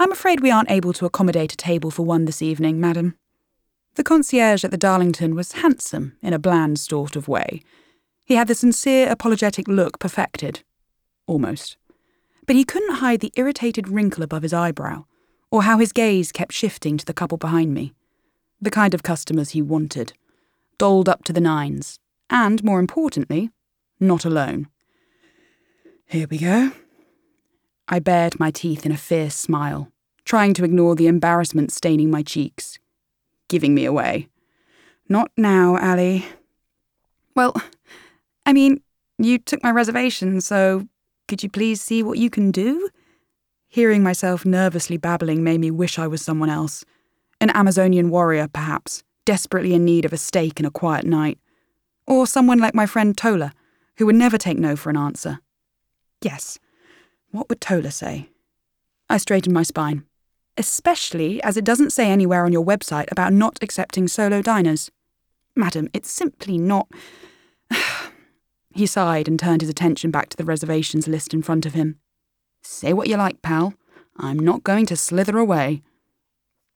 I'm afraid we aren't able to accommodate a table for one this evening, madam. The concierge at the Darlington was handsome in a bland sort of way. He had the sincere, apologetic look perfected. Almost. But he couldn't hide the irritated wrinkle above his eyebrow, or how his gaze kept shifting to the couple behind me. The kind of customers he wanted. Dolled up to the nines. And, more importantly, not alone. Here we go. I bared my teeth in a fierce smile, trying to ignore the embarrassment staining my cheeks. Giving me away. Not now, Aly. Well, I mean, you took my reservation, so could you please see what you can do? Hearing myself nervously babbling made me wish I was someone else. An Amazonian warrior, perhaps, desperately in need of a steak and a quiet night. Or someone like my friend Tola, who would never take no for an answer. Yes, what would Tola say? I straightened my spine, especially as it doesn't say anywhere on your website about not accepting solo diners. Madam, it's simply not. he sighed and turned his attention back to the reservations list in front of him. Say what you like, pal. I'm not going to slither away.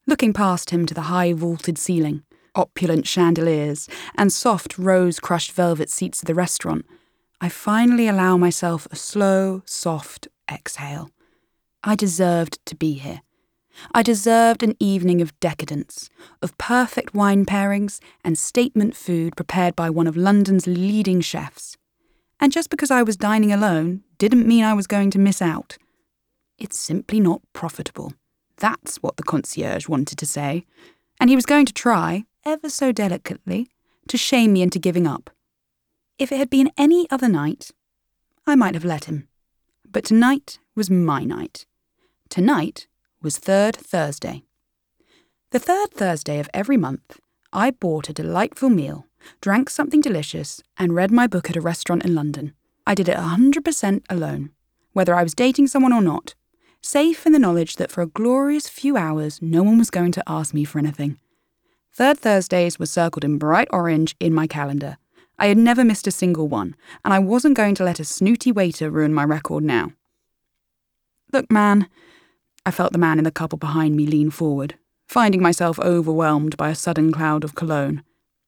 Looking past him to the high vaulted ceiling, opulent chandeliers, and soft rose crushed velvet seats of the restaurant, I finally allow myself a slow, soft exhale. I deserved to be here. I deserved an evening of decadence, of perfect wine pairings and statement food prepared by one of London's leading chefs. And just because I was dining alone didn't mean I was going to miss out. It's simply not profitable. That's what the concierge wanted to say, and he was going to try, ever so delicately, to shame me into giving up. If it had been any other night, I might have let him. But tonight was my night. Tonight was Third Thursday. The third Thursday of every month, I bought a delightful meal, drank something delicious, and read my book at a restaurant in London. I did it 100% alone, whether I was dating someone or not, safe in the knowledge that for a glorious few hours no one was going to ask me for anything. Third Thursdays were circled in bright orange in my calendar. I had never missed a single one, and I wasn't going to let a snooty waiter ruin my record now. Look, man, I felt the man in the couple behind me lean forward, finding myself overwhelmed by a sudden cloud of cologne.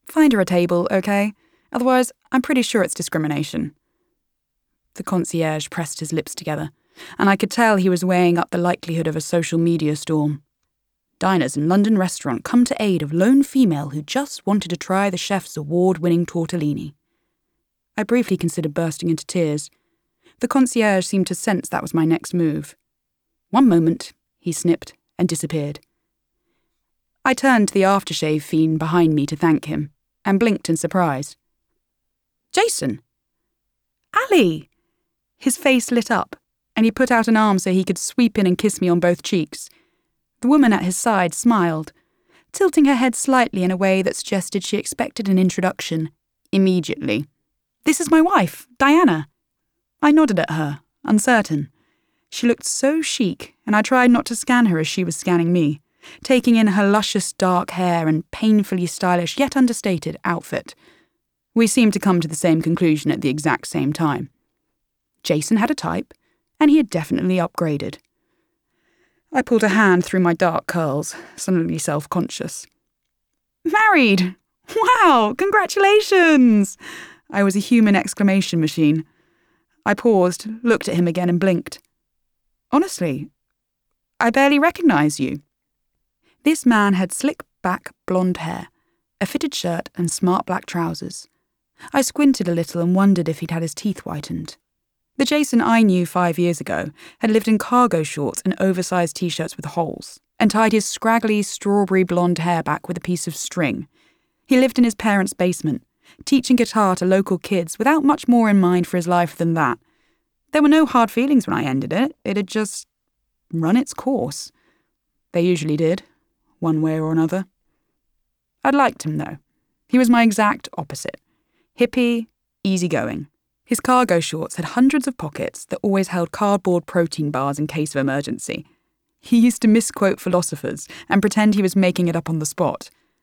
Find her a table, okay? Otherwise, I'm pretty sure it's discrimination. The concierge pressed his lips together, and I could tell he was weighing up the likelihood of a social media storm. Diners in London restaurant come to aid of lone female who just wanted to try the chef's award winning tortellini. I briefly considered bursting into tears. The concierge seemed to sense that was my next move. One moment, he snipped and disappeared. I turned to the aftershave fiend behind me to thank him, and blinked in surprise. Jason! Aly! His face lit up, and he put out an arm so he could sweep in and kiss me on both cheeks. The woman at his side smiled, tilting her head slightly in a way that suggested she expected an introduction immediately. This is my wife, Diana. I nodded at her, uncertain. She looked so chic, and I tried not to scan her as she was scanning me, taking in her luscious dark hair and painfully stylish yet understated outfit. We seemed to come to the same conclusion at the exact same time. Jason had a type, and he had definitely upgraded. I pulled a hand through my dark curls, suddenly self conscious. Married! Wow, congratulations! I was a human exclamation machine. I paused, looked at him again, and blinked. Honestly, I barely recognise you. This man had slick back blonde hair, a fitted shirt, and smart black trousers. I squinted a little and wondered if he'd had his teeth whitened. The Jason I knew five years ago had lived in cargo shorts and oversized t shirts with holes, and tied his scraggly strawberry blonde hair back with a piece of string. He lived in his parents' basement, teaching guitar to local kids without much more in mind for his life than that. There were no hard feelings when I ended it, it had just run its course. They usually did, one way or another. I'd liked him, though. He was my exact opposite hippie, easygoing. His cargo shorts had hundreds of pockets that always held cardboard protein bars in case of emergency. He used to misquote philosophers and pretend he was making it up on the spot.